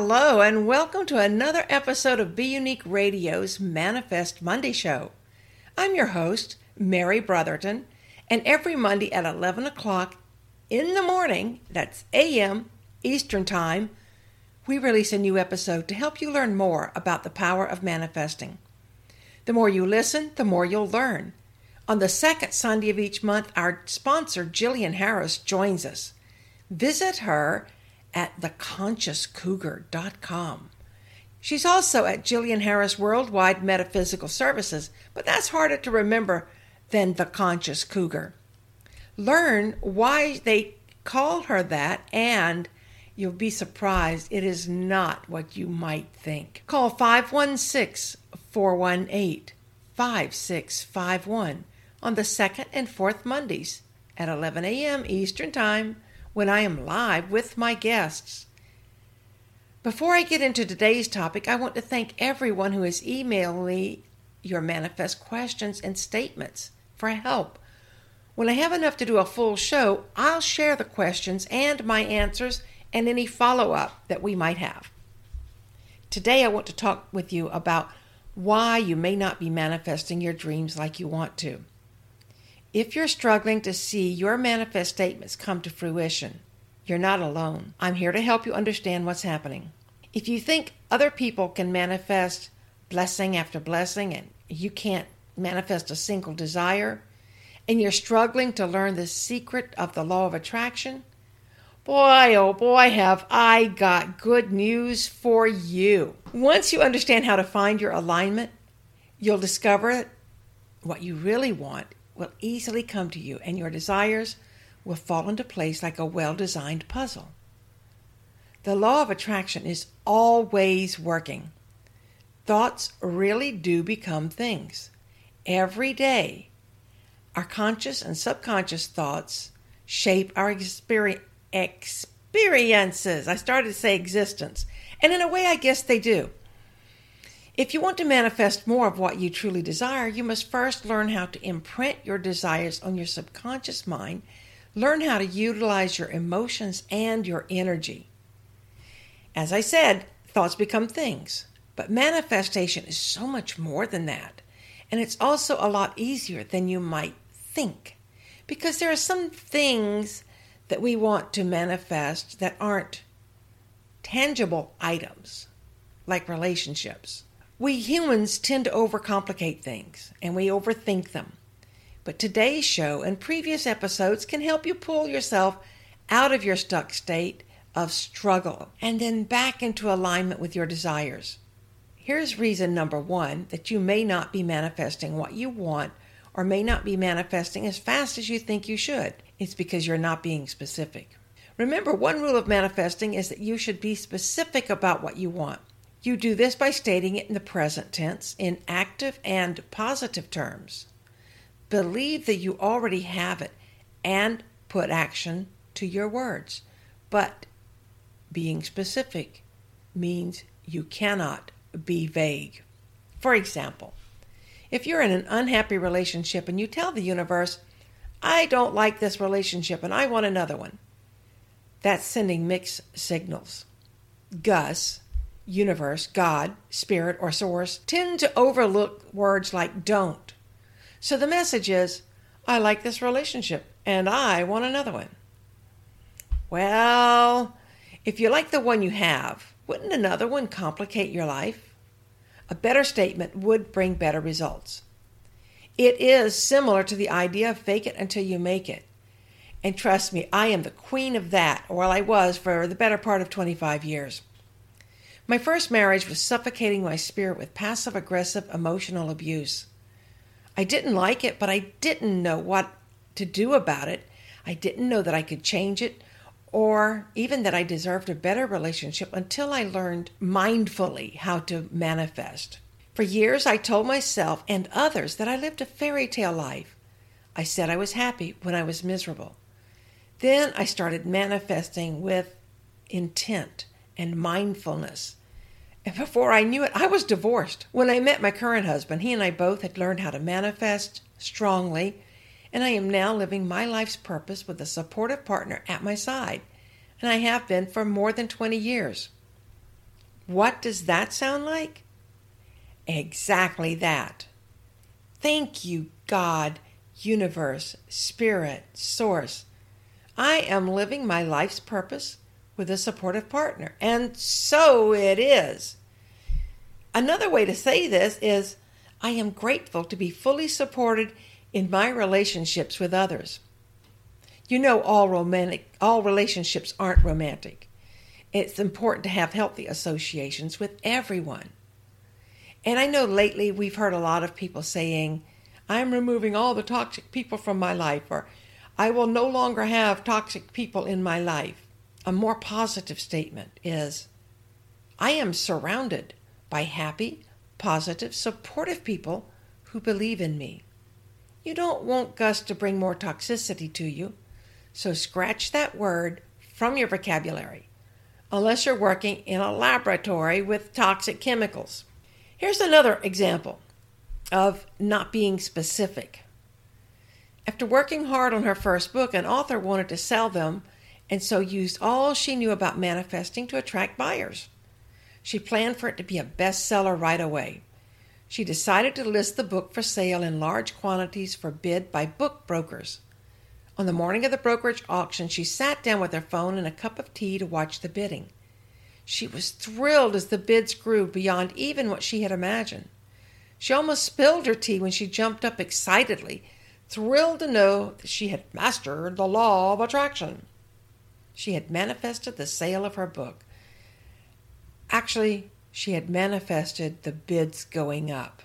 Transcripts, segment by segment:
Hello, and welcome to another episode of Be Unique Radio's Manifest Monday Show. I'm your host, Mary Brotherton, and every Monday at 11 o'clock in the morning, that's a.m. Eastern Time, we release a new episode to help you learn more about the power of manifesting. The more you listen, the more you'll learn. On the second Sunday of each month, our sponsor, Jillian Harris, joins us. Visit her at theconsciouscougar.com. She's also at Jillian Harris Worldwide Metaphysical Services, but that's harder to remember than the Conscious Cougar. Learn why they call her that, and you'll be surprised it is not what you might think. Call 516 418 5651 on the second and fourth Mondays at 11 a.m. Eastern Time when I am live with my guests. Before I get into today's topic, I want to thank everyone who has emailed me your manifest questions and statements for help. When I have enough to do a full show, I'll share the questions and my answers and any follow up that we might have. Today, I want to talk with you about why you may not be manifesting your dreams like you want to. If you're struggling to see your manifest statements come to fruition, you're not alone. I'm here to help you understand what's happening. If you think other people can manifest blessing after blessing and you can't manifest a single desire, and you're struggling to learn the secret of the law of attraction, boy, oh boy, have I got good news for you. Once you understand how to find your alignment, you'll discover what you really want will easily come to you, and your desires will fall into place like a well designed puzzle. The law of attraction is always working. Thoughts really do become things. Every day, our conscious and subconscious thoughts shape our experiences. I started to say existence, and in a way, I guess they do. If you want to manifest more of what you truly desire, you must first learn how to imprint your desires on your subconscious mind, learn how to utilize your emotions and your energy. As I said, thoughts become things, but manifestation is so much more than that. And it's also a lot easier than you might think because there are some things that we want to manifest that aren't tangible items like relationships. We humans tend to overcomplicate things and we overthink them. But today's show and previous episodes can help you pull yourself out of your stuck state of struggle and then back into alignment with your desires. Here's reason number one that you may not be manifesting what you want or may not be manifesting as fast as you think you should. It's because you're not being specific. Remember, one rule of manifesting is that you should be specific about what you want. You do this by stating it in the present tense in active and positive terms. Believe that you already have it and put action to your words. But being specific means you cannot be vague. For example, if you're in an unhappy relationship and you tell the universe, I don't like this relationship and I want another one, that's sending mixed signals. Gus, universe, God, spirit, or source tend to overlook words like don't. So the message is, I like this relationship and I want another one. Well, if you like the one you have, wouldn't another one complicate your life? A better statement would bring better results. It is similar to the idea of fake it until you make it. And trust me, I am the queen of that, or I was for the better part of 25 years. My first marriage was suffocating my spirit with passive aggressive emotional abuse. I didn't like it, but I didn't know what to do about it. I didn't know that I could change it or even that I deserved a better relationship until I learned mindfully how to manifest. For years, I told myself and others that I lived a fairy tale life. I said I was happy when I was miserable. Then I started manifesting with intent and mindfulness. And before I knew it, I was divorced. When I met my current husband, he and I both had learned how to manifest strongly, and I am now living my life's purpose with a supportive partner at my side, and I have been for more than 20 years. What does that sound like? Exactly that. Thank you, God, universe, spirit, source. I am living my life's purpose with a supportive partner. And so it is. Another way to say this is I am grateful to be fully supported in my relationships with others. You know all romantic all relationships aren't romantic. It's important to have healthy associations with everyone. And I know lately we've heard a lot of people saying, I'm removing all the toxic people from my life, or I will no longer have toxic people in my life. A more positive statement is, I am surrounded by happy, positive, supportive people who believe in me. You don't want Gus to bring more toxicity to you, so scratch that word from your vocabulary, unless you're working in a laboratory with toxic chemicals. Here's another example of not being specific. After working hard on her first book, an author wanted to sell them and so used all she knew about manifesting to attract buyers. She planned for it to be a bestseller right away. She decided to list the book for sale in large quantities for bid by book brokers. On the morning of the brokerage auction, she sat down with her phone and a cup of tea to watch the bidding. She was thrilled as the bids grew beyond even what she had imagined. She almost spilled her tea when she jumped up excitedly, thrilled to know that she had mastered the law of attraction. She had manifested the sale of her book. Actually, she had manifested the bids going up.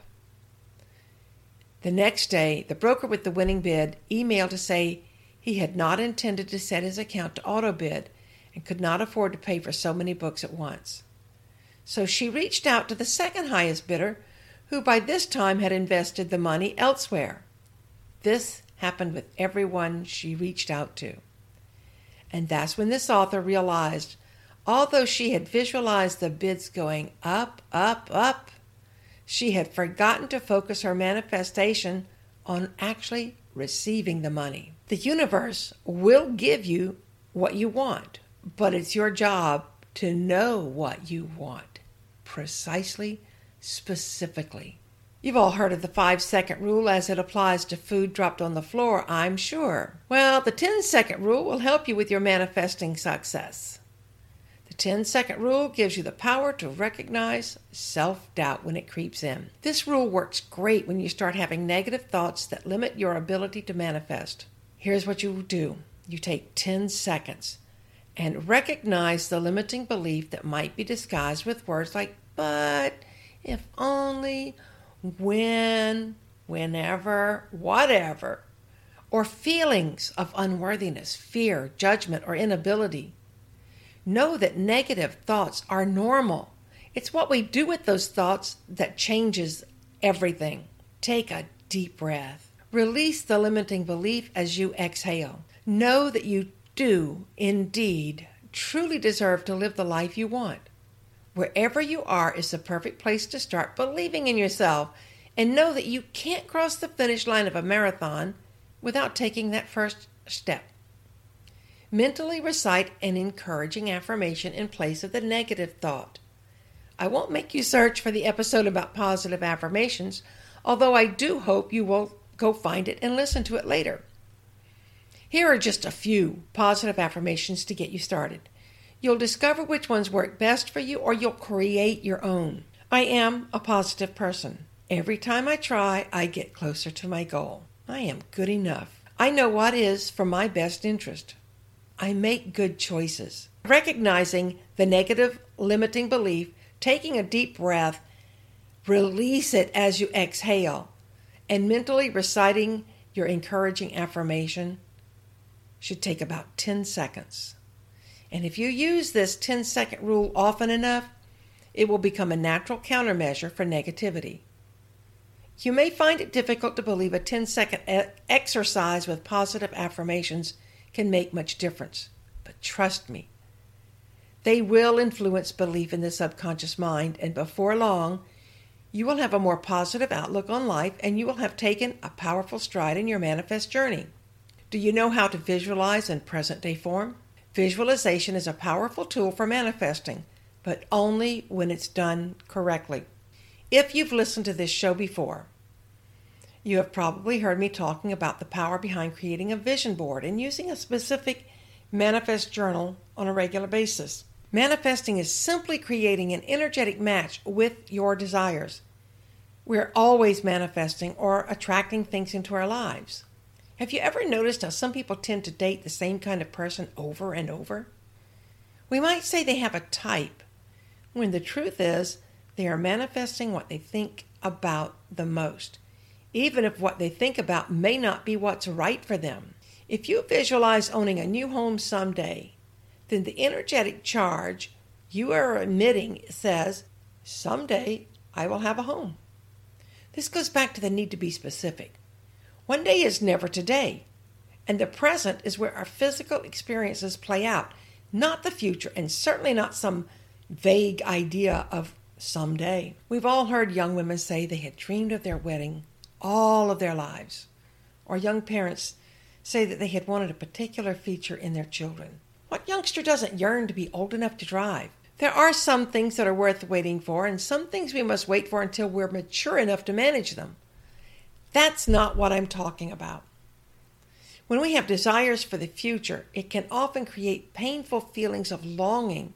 The next day, the broker with the winning bid emailed to say he had not intended to set his account to auto bid and could not afford to pay for so many books at once. So she reached out to the second highest bidder, who by this time had invested the money elsewhere. This happened with everyone she reached out to. And that's when this author realized Although she had visualized the bids going up, up, up, she had forgotten to focus her manifestation on actually receiving the money. The universe will give you what you want, but it's your job to know what you want precisely, specifically. You've all heard of the five second rule as it applies to food dropped on the floor, I'm sure. Well, the 10 second rule will help you with your manifesting success. The 10 second rule gives you the power to recognize self doubt when it creeps in. This rule works great when you start having negative thoughts that limit your ability to manifest. Here's what you do you take 10 seconds and recognize the limiting belief that might be disguised with words like but, if only, when, whenever, whatever, or feelings of unworthiness, fear, judgment, or inability. Know that negative thoughts are normal. It's what we do with those thoughts that changes everything. Take a deep breath. Release the limiting belief as you exhale. Know that you do indeed truly deserve to live the life you want. Wherever you are is the perfect place to start believing in yourself and know that you can't cross the finish line of a marathon without taking that first step. Mentally recite an encouraging affirmation in place of the negative thought. I won't make you search for the episode about positive affirmations, although I do hope you will go find it and listen to it later. Here are just a few positive affirmations to get you started. You'll discover which ones work best for you or you'll create your own. I am a positive person. Every time I try, I get closer to my goal. I am good enough. I know what is for my best interest. I make good choices. Recognizing the negative limiting belief, taking a deep breath, release it as you exhale, and mentally reciting your encouraging affirmation should take about 10 seconds. And if you use this 10 second rule often enough, it will become a natural countermeasure for negativity. You may find it difficult to believe a 10 second exercise with positive affirmations can make much difference. But trust me, they will influence belief in the subconscious mind, and before long, you will have a more positive outlook on life and you will have taken a powerful stride in your manifest journey. Do you know how to visualize in present day form? Visualization is a powerful tool for manifesting. but only when it's done correctly. If you've listened to this show before, you have probably heard me talking about the power behind creating a vision board and using a specific manifest journal on a regular basis. Manifesting is simply creating an energetic match with your desires. We're always manifesting or attracting things into our lives. Have you ever noticed how some people tend to date the same kind of person over and over? We might say they have a type, when the truth is they are manifesting what they think about the most, even if what they think about may not be what's right for them. If you visualize owning a new home someday, then the energetic charge you are emitting says, Someday I will have a home. This goes back to the need to be specific. One day is never today, and the present is where our physical experiences play out, not the future, and certainly not some vague idea of someday. We've all heard young women say they had dreamed of their wedding all of their lives, or young parents say that they had wanted a particular feature in their children. What youngster doesn't yearn to be old enough to drive? There are some things that are worth waiting for, and some things we must wait for until we're mature enough to manage them. That's not what I'm talking about. When we have desires for the future, it can often create painful feelings of longing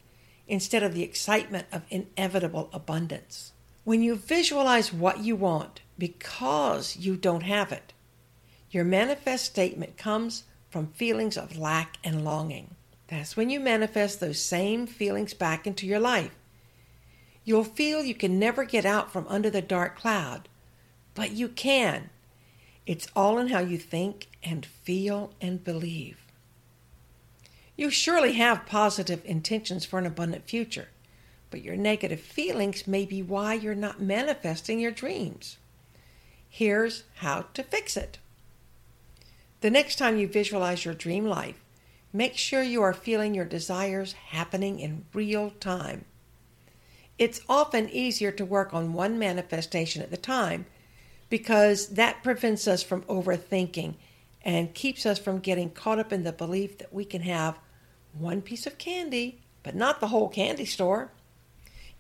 instead of the excitement of inevitable abundance. When you visualize what you want because you don't have it, your manifest statement comes from feelings of lack and longing. That's when you manifest those same feelings back into your life. You'll feel you can never get out from under the dark cloud, but you can. It's all in how you think and feel and believe. You surely have positive intentions for an abundant future, but your negative feelings may be why you're not manifesting your dreams. Here's how to fix it. The next time you visualize your dream life, Make sure you are feeling your desires happening in real time. It's often easier to work on one manifestation at the time because that prevents us from overthinking and keeps us from getting caught up in the belief that we can have one piece of candy, but not the whole candy store.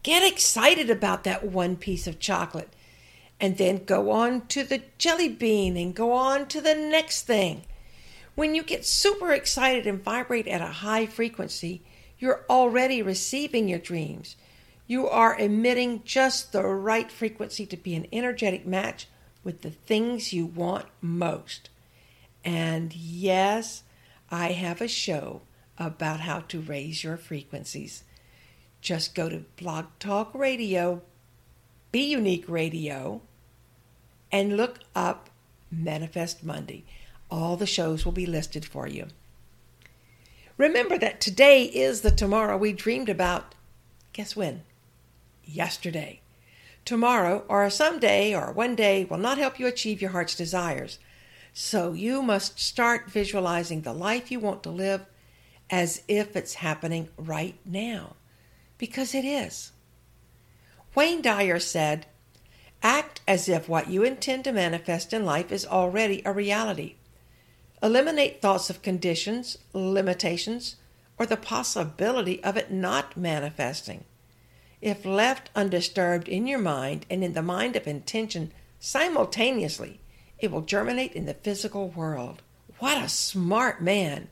Get excited about that one piece of chocolate and then go on to the jelly bean and go on to the next thing. When you get super excited and vibrate at a high frequency, you're already receiving your dreams. You are emitting just the right frequency to be an energetic match with the things you want most. And yes, I have a show about how to raise your frequencies. Just go to Blog Talk Radio, Be Unique Radio, and look up Manifest Monday. All the shows will be listed for you. Remember that today is the tomorrow we dreamed about. Guess when? Yesterday. Tomorrow, or someday, or one day will not help you achieve your heart's desires. So you must start visualizing the life you want to live as if it's happening right now. Because it is. Wayne Dyer said, Act as if what you intend to manifest in life is already a reality. Eliminate thoughts of conditions, limitations, or the possibility of it not manifesting. If left undisturbed in your mind and in the mind of intention simultaneously, it will germinate in the physical world. What a smart man!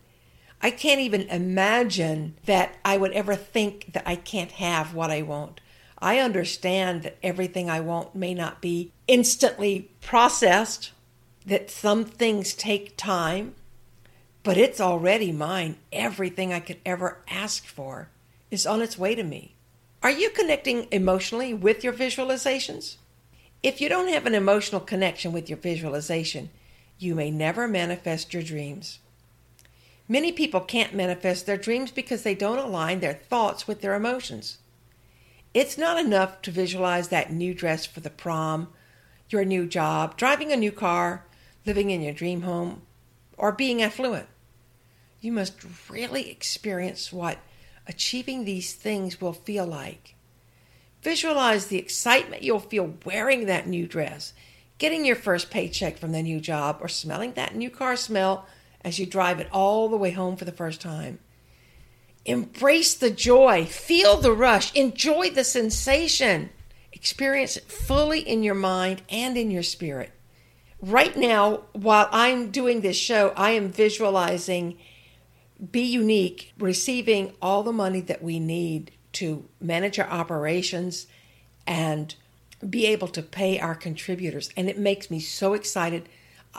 I can't even imagine that I would ever think that I can't have what I want. I understand that everything I want may not be instantly processed that some things take time, but it's already mine. Everything I could ever ask for is on its way to me. Are you connecting emotionally with your visualizations? If you don't have an emotional connection with your visualization, you may never manifest your dreams. Many people can't manifest their dreams because they don't align their thoughts with their emotions. It's not enough to visualize that new dress for the prom, your new job, driving a new car, living in your dream home, or being affluent. You must really experience what achieving these things will feel like. Visualize the excitement you'll feel wearing that new dress, getting your first paycheck from the new job, or smelling that new car smell as you drive it all the way home for the first time. Embrace the joy, feel the rush, enjoy the sensation, experience it fully in your mind and in your spirit. Right now, while I'm doing this show, I am visualizing Be Unique receiving all the money that we need to manage our operations and be able to pay our contributors. And it makes me so excited.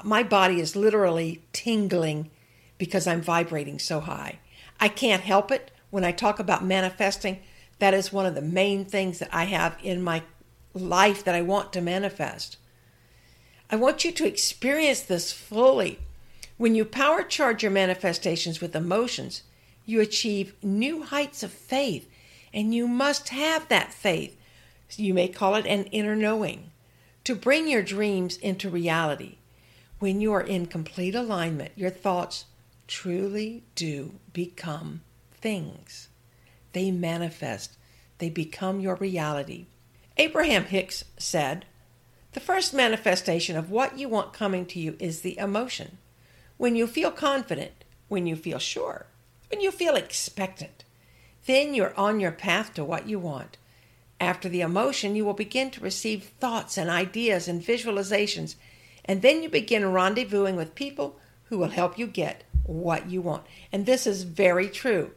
My body is literally tingling because I'm vibrating so high. I can't help it. When I talk about manifesting, that is one of the main things that I have in my life that I want to manifest. I want you to experience this fully. When you power charge your manifestations with emotions, you achieve new heights of faith, and you must have that faith. You may call it an inner knowing to bring your dreams into reality. When you are in complete alignment, your thoughts truly do become things. They manifest, they become your reality. Abraham Hicks said, The first manifestation of what you want coming to you is the emotion. When you feel confident, when you feel sure, when you feel expectant, then you're on your path to what you want. After the emotion, you will begin to receive thoughts and ideas and visualizations, and then you begin rendezvousing with people who will help you get what you want. And this is very true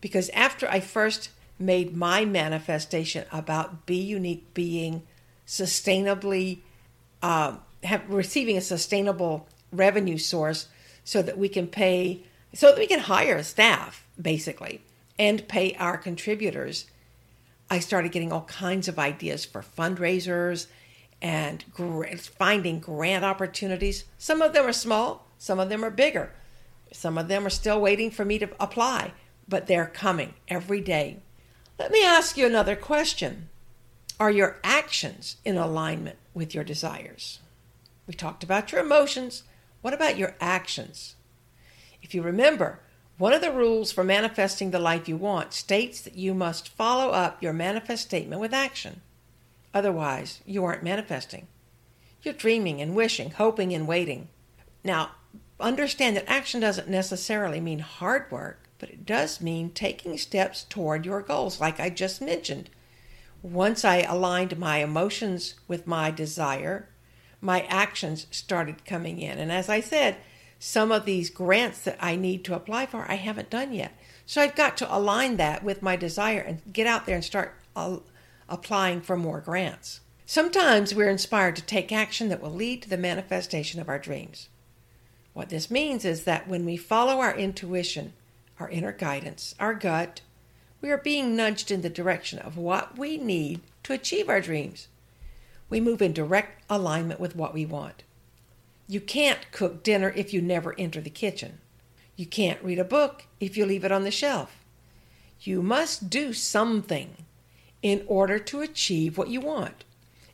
because after I first made my manifestation about Be Unique being sustainably, uh, have, receiving a sustainable revenue source so that we can pay, so that we can hire staff basically and pay our contributors. I started getting all kinds of ideas for fundraisers and finding grant opportunities. Some of them are small, some of them are bigger. Some of them are still waiting for me to apply, but they're coming every day. Let me ask you another question Are your actions in alignment with your desires? We talked about your emotions. What about your actions? If you remember, one of the rules for manifesting the life you want states that you must follow up your manifest statement with action. Otherwise, you aren't manifesting. You're dreaming and wishing, hoping and waiting. Now, understand that action doesn't necessarily mean hard work, but it does mean taking steps toward your goals, like I just mentioned. Once I aligned my emotions with my desire, my actions started coming in. And as I said, some of these grants that I need to apply for, I haven't done yet. So I've got to align that with my desire and get out there and start uh, applying for more grants. Sometimes we're inspired to take action that will lead to the manifestation of our dreams. What this means is that when we follow our intuition, our inner guidance, our gut, we are being nudged in the direction of what we need to achieve our dreams. We move in direct alignment with what we want. You can't cook dinner if you never enter the kitchen. You can't read a book if you leave it on the shelf. You must do something in order to achieve what you want.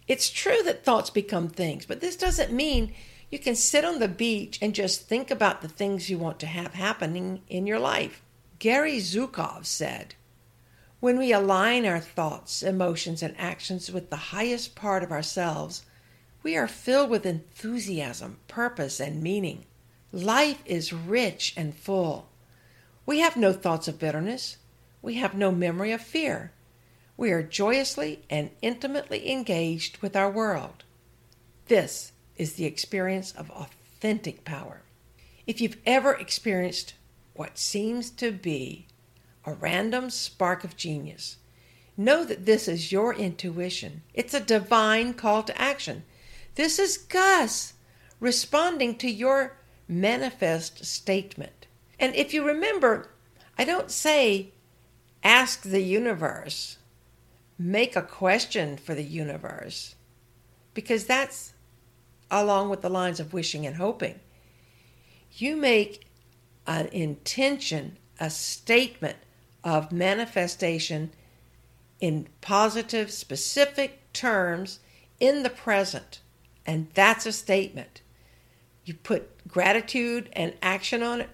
It's true that thoughts become things, but this doesn't mean you can sit on the beach and just think about the things you want to have happening in your life. Gary Zukav said, When we align our thoughts, emotions, and actions with the highest part of ourselves, we are filled with enthusiasm, purpose, and meaning. Life is rich and full. We have no thoughts of bitterness. We have no memory of fear. We are joyously and intimately engaged with our world. This is the experience of authentic power. If you've ever experienced what seems to be a random spark of genius, know that this is your intuition. It's a divine call to action. This is Gus responding to your manifest statement. And if you remember, I don't say ask the universe, make a question for the universe, because that's along with the lines of wishing and hoping. You make an intention, a statement of manifestation in positive, specific terms in the present. And that's a statement. You put gratitude and action on it,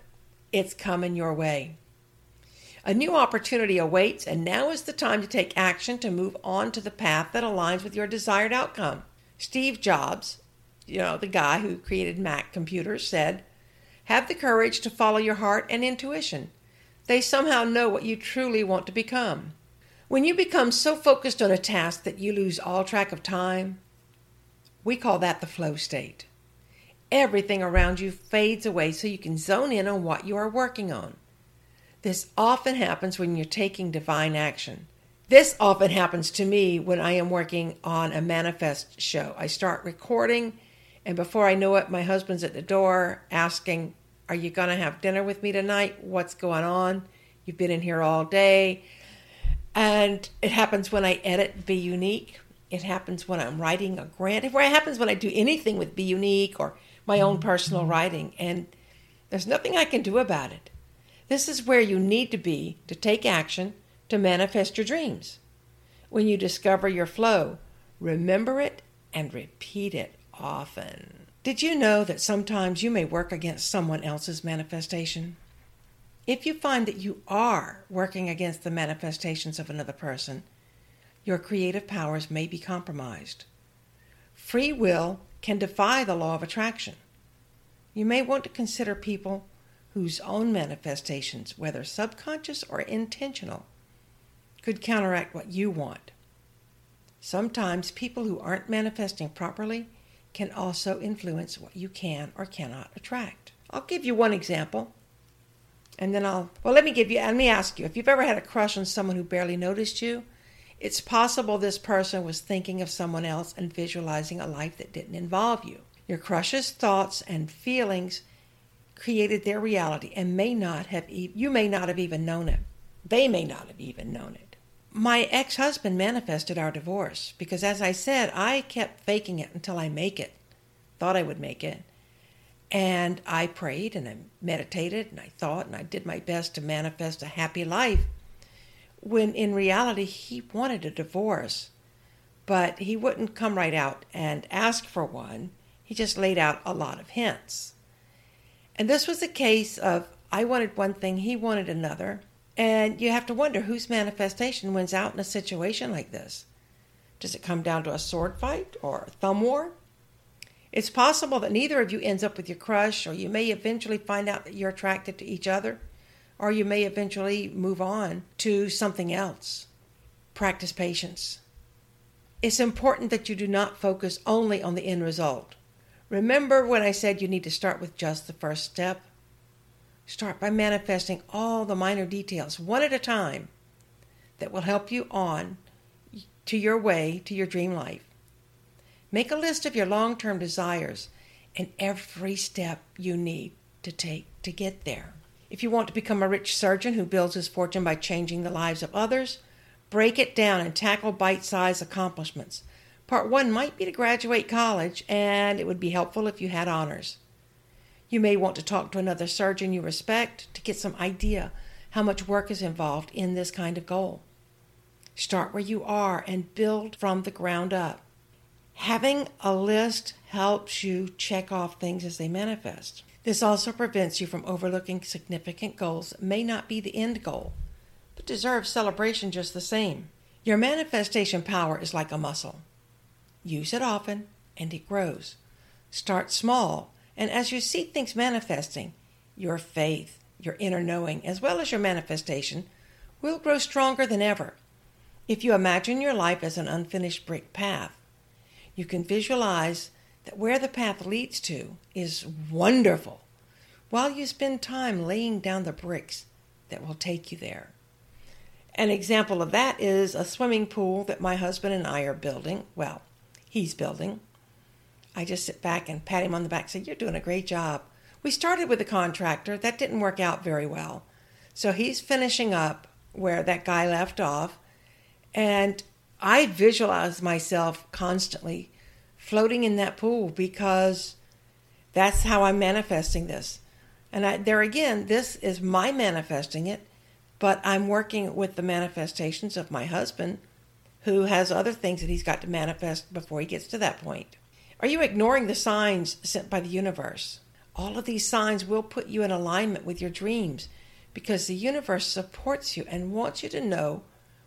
it's coming your way. A new opportunity awaits, and now is the time to take action to move on to the path that aligns with your desired outcome. Steve Jobs, you know, the guy who created Mac computers said, have the courage to follow your heart and intuition. They somehow know what you truly want to become. When you become so focused on a task that you lose all track of time, we call that the flow state. Everything around you fades away so you can zone in on what you are working on. This often happens when you're taking divine action. This often happens to me when I am working on a manifest show. I start recording, and before I know it, my husband's at the door asking, Are you going to have dinner with me tonight? What's going on? You've been in here all day. And it happens when I edit Be Unique. It happens when I'm writing a grant. It happens when I do anything with Be Unique or my own personal mm-hmm. writing. And there's nothing I can do about it. This is where you need to be to take action to manifest your dreams. When you discover your flow, remember it and repeat it often. Did you know that sometimes you may work against someone else's manifestation? If you find that you are working against the manifestations of another person, your creative powers may be compromised. Free will can defy the law of attraction. You may want to consider people whose own manifestations, whether subconscious or intentional, could counteract what you want. Sometimes people who aren't manifesting properly can also influence what you can or cannot attract. I'll give you one example. And then I'll, well, let me give you, let me ask you if you've ever had a crush on someone who barely noticed you, it's possible this person was thinking of someone else and visualizing a life that didn't involve you. Your crush's thoughts and feelings created their reality and may not have, e- you may not have even known it. They may not have even known it. My ex husband manifested our divorce because, as I said, I kept faking it until I make it, thought I would make it. And I prayed and I meditated and I thought and I did my best to manifest a happy life when in reality he wanted a divorce. But he wouldn't come right out and ask for one. He just laid out a lot of hints. And this was a case of I wanted one thing, he wanted another. And you have to wonder whose manifestation wins out in a situation like this. Does it come down to a sword fight or a thumb war? It's possible that neither of you ends up with your crush, or you may eventually find out that you're attracted to each other, or you may eventually move on to something else. Practice patience. It's important that you do not focus only on the end result. Remember when I said you need to start with just the first step? Start by manifesting all the minor details, one at a time, that will help you on to your way to your dream life. Make a list of your long term desires and every step you need to take to get there. If you want to become a rich surgeon who builds his fortune by changing the lives of others, break it down and tackle bite sized accomplishments. Part one might be to graduate college, and it would be helpful if you had honors. You may want to talk to another surgeon you respect to get some idea how much work is involved in this kind of goal. Start where you are and build from the ground up. Having a list helps you check off things as they manifest. This also prevents you from overlooking significant goals that may not be the end goal, but deserve celebration just the same. Your manifestation power is like a muscle. Use it often, and it grows. Start small, and as you see things manifesting, your faith, your inner knowing, as well as your manifestation, will grow stronger than ever. If you imagine your life as an unfinished brick path, you can visualize that where the path leads to is wonderful while you spend time laying down the bricks that will take you there. An example of that is a swimming pool that my husband and I are building. Well, he's building. I just sit back and pat him on the back say, You're doing a great job. We started with a contractor. That didn't work out very well. So he's finishing up where that guy left off. And I visualize myself constantly floating in that pool because that's how I'm manifesting this. And I, there again, this is my manifesting it, but I'm working with the manifestations of my husband who has other things that he's got to manifest before he gets to that point. Are you ignoring the signs sent by the universe? All of these signs will put you in alignment with your dreams because the universe supports you and wants you to know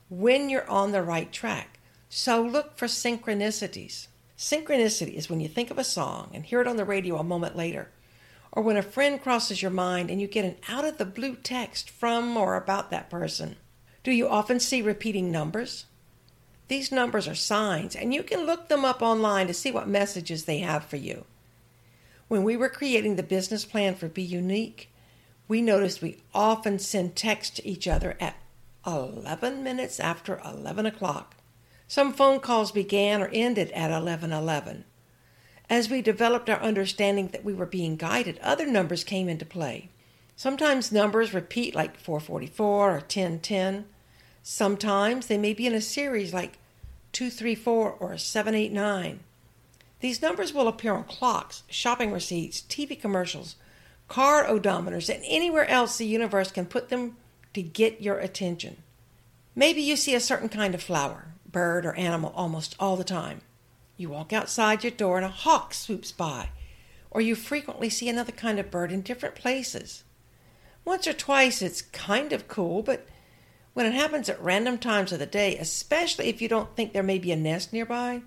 when you're on the right track. So look for synchronicities. Synchronicity is when you think of a song and hear it on the radio a moment later, or when a friend crosses your mind and you get an out of the blue text from or about that person. Do you often see repeating numbers? These numbers are signs, and you can look them up online to see what messages they have for you. When we were creating the business plan for Be Unique, we noticed we often send text to each other at 11 minutes after 11 o'clock. Some phone calls began or ended at 11:11. As we developed our understanding that we were being guided, other numbers came into play. Sometimes numbers repeat like 444 or 1010. Sometimes they may be in a series like 234 or 789. These numbers will appear on clocks, shopping receipts, TV commercials, car odometers, and anywhere else the universe can put them to get your attention. Maybe you see a certain kind of flower, bird, or animal almost all the time. You walk outside your door and a hawk swoops by, or you frequently see another kind of bird in different places. Once or twice it's kind of cool, but when it happens at random times of the day, especially if you don't think there may be a nest nearby,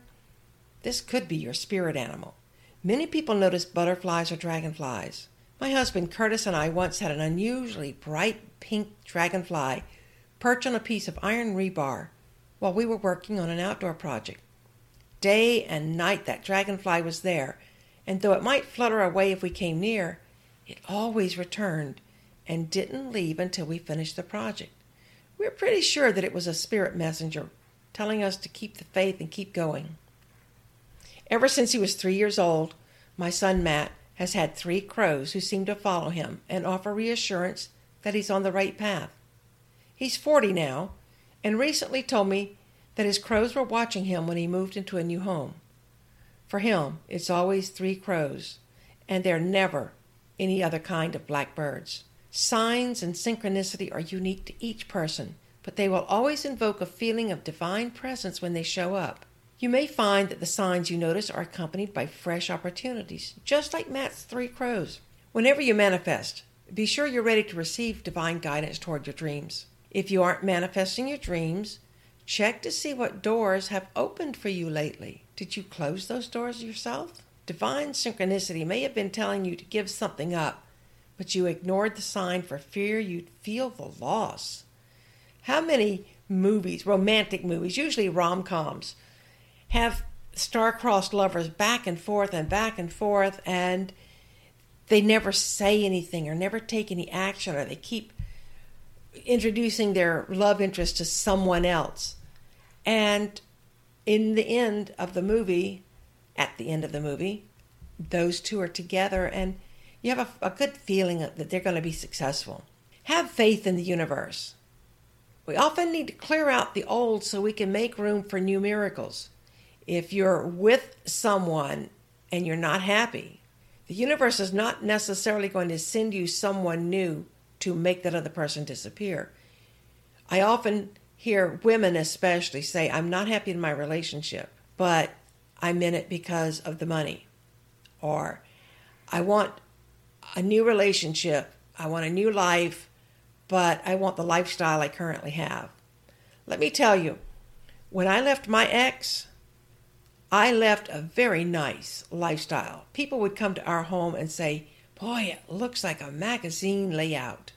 this could be your spirit animal. Many people notice butterflies or dragonflies. My husband Curtis and I once had an unusually bright pink dragonfly perch on a piece of iron rebar while we were working on an outdoor project. Day and night that dragonfly was there, and though it might flutter away if we came near, it always returned and didn't leave until we finished the project. We were pretty sure that it was a spirit messenger telling us to keep the faith and keep going. Ever since he was three years old, my son Matt has had three crows who seem to follow him and offer reassurance that he's on the right path. He's 40 now and recently told me that his crows were watching him when he moved into a new home. For him, it's always three crows, and they're never any other kind of blackbirds. Signs and synchronicity are unique to each person, but they will always invoke a feeling of divine presence when they show up. You may find that the signs you notice are accompanied by fresh opportunities, just like Matt's three crows. Whenever you manifest, be sure you're ready to receive divine guidance toward your dreams. If you aren't manifesting your dreams, check to see what doors have opened for you lately. Did you close those doors yourself? Divine synchronicity may have been telling you to give something up, but you ignored the sign for fear you'd feel the loss. How many movies, romantic movies, usually rom coms, have star-crossed lovers back and forth and back and forth and they never say anything or never take any action or they keep introducing their love interest to someone else. And in the end of the movie, at the end of the movie, those two are together and you have a, a good feeling that they're going to be successful. Have faith in the universe. We often need to clear out the old so we can make room for new miracles. If you're with someone and you're not happy, the universe is not necessarily going to send you someone new to make that other person disappear. I often hear women, especially, say, I'm not happy in my relationship, but I'm in it because of the money. Or I want a new relationship, I want a new life, but I want the lifestyle I currently have. Let me tell you, when I left my ex, I left a very nice lifestyle. People would come to our home and say, Boy, it looks like a magazine layout.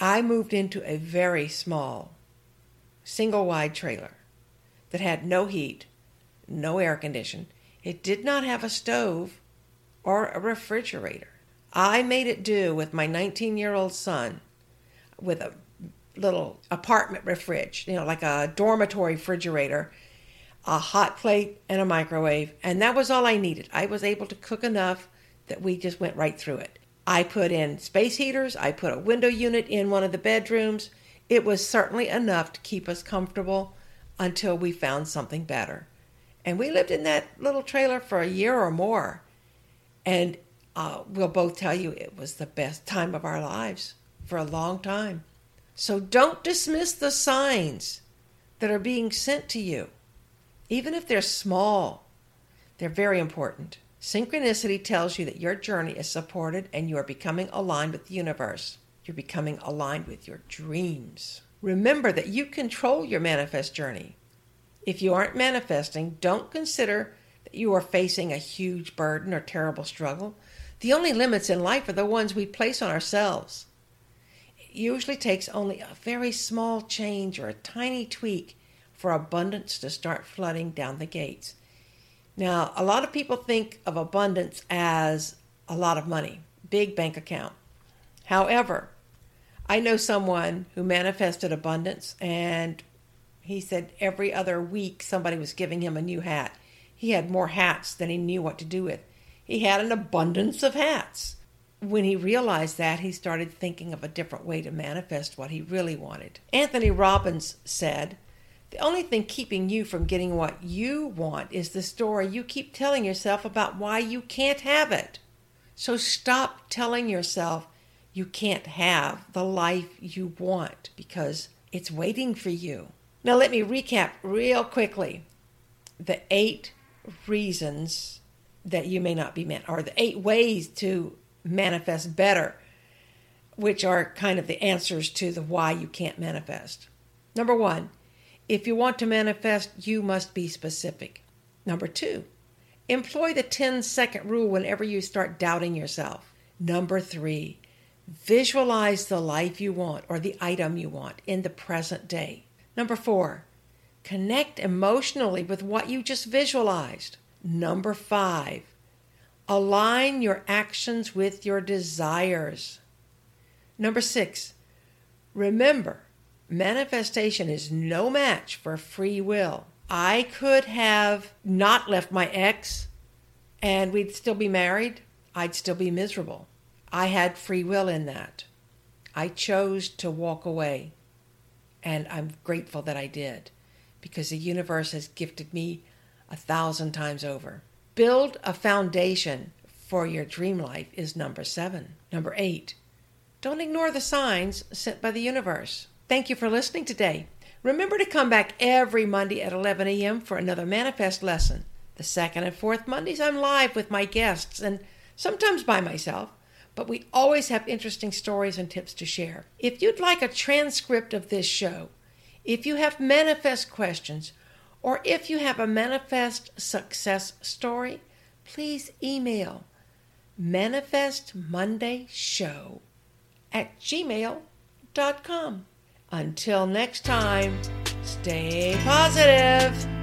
I moved into a very small, single wide trailer that had no heat, no air condition. It did not have a stove or a refrigerator. I made it do with my 19 year old son with a little apartment fridge, you know, like a dormitory refrigerator, a hot plate, and a microwave. And that was all I needed. I was able to cook enough that we just went right through it. I put in space heaters, I put a window unit in one of the bedrooms. It was certainly enough to keep us comfortable until we found something better. And we lived in that little trailer for a year or more. And uh, we'll both tell you it was the best time of our lives for a long time. So don't dismiss the signs that are being sent to you, even if they're small, they're very important. Synchronicity tells you that your journey is supported and you are becoming aligned with the universe. You're becoming aligned with your dreams. Remember that you control your manifest journey. If you aren't manifesting, don't consider that you are facing a huge burden or terrible struggle. The only limits in life are the ones we place on ourselves. It usually takes only a very small change or a tiny tweak for abundance to start flooding down the gates. Now, a lot of people think of abundance as a lot of money, big bank account. However, I know someone who manifested abundance and he said every other week somebody was giving him a new hat. He had more hats than he knew what to do with. He had an abundance of hats. When he realized that, he started thinking of a different way to manifest what he really wanted. Anthony Robbins said, The only thing keeping you from getting what you want is the story you keep telling yourself about why you can't have it. So stop telling yourself you can't have the life you want because it's waiting for you. Now, let me recap real quickly the eight reasons that you may not be meant, or the eight ways to manifest better, which are kind of the answers to the why you can't manifest. Number one, if you want to manifest, you must be specific. Number two, employ the 10 second rule whenever you start doubting yourself. Number three, visualize the life you want or the item you want in the present day. Number four, connect emotionally with what you just visualized. Number five, align your actions with your desires. Number six, remember, manifestation is no match for free will. I could have not left my ex and we'd still be married. I'd still be miserable. I had free will in that. I chose to walk away. And I'm grateful that I did because the universe has gifted me a thousand times over. Build a foundation for your dream life is number seven. Number eight, don't ignore the signs sent by the universe. Thank you for listening today. Remember to come back every Monday at 11 a.m. for another manifest lesson. The second and fourth Mondays, I'm live with my guests and sometimes by myself, but we always have interesting stories and tips to share. If you'd like a transcript of this show, if you have manifest questions, or if you have a manifest success story, please email manifestmondayshow at gmail.com. Until next time, stay positive.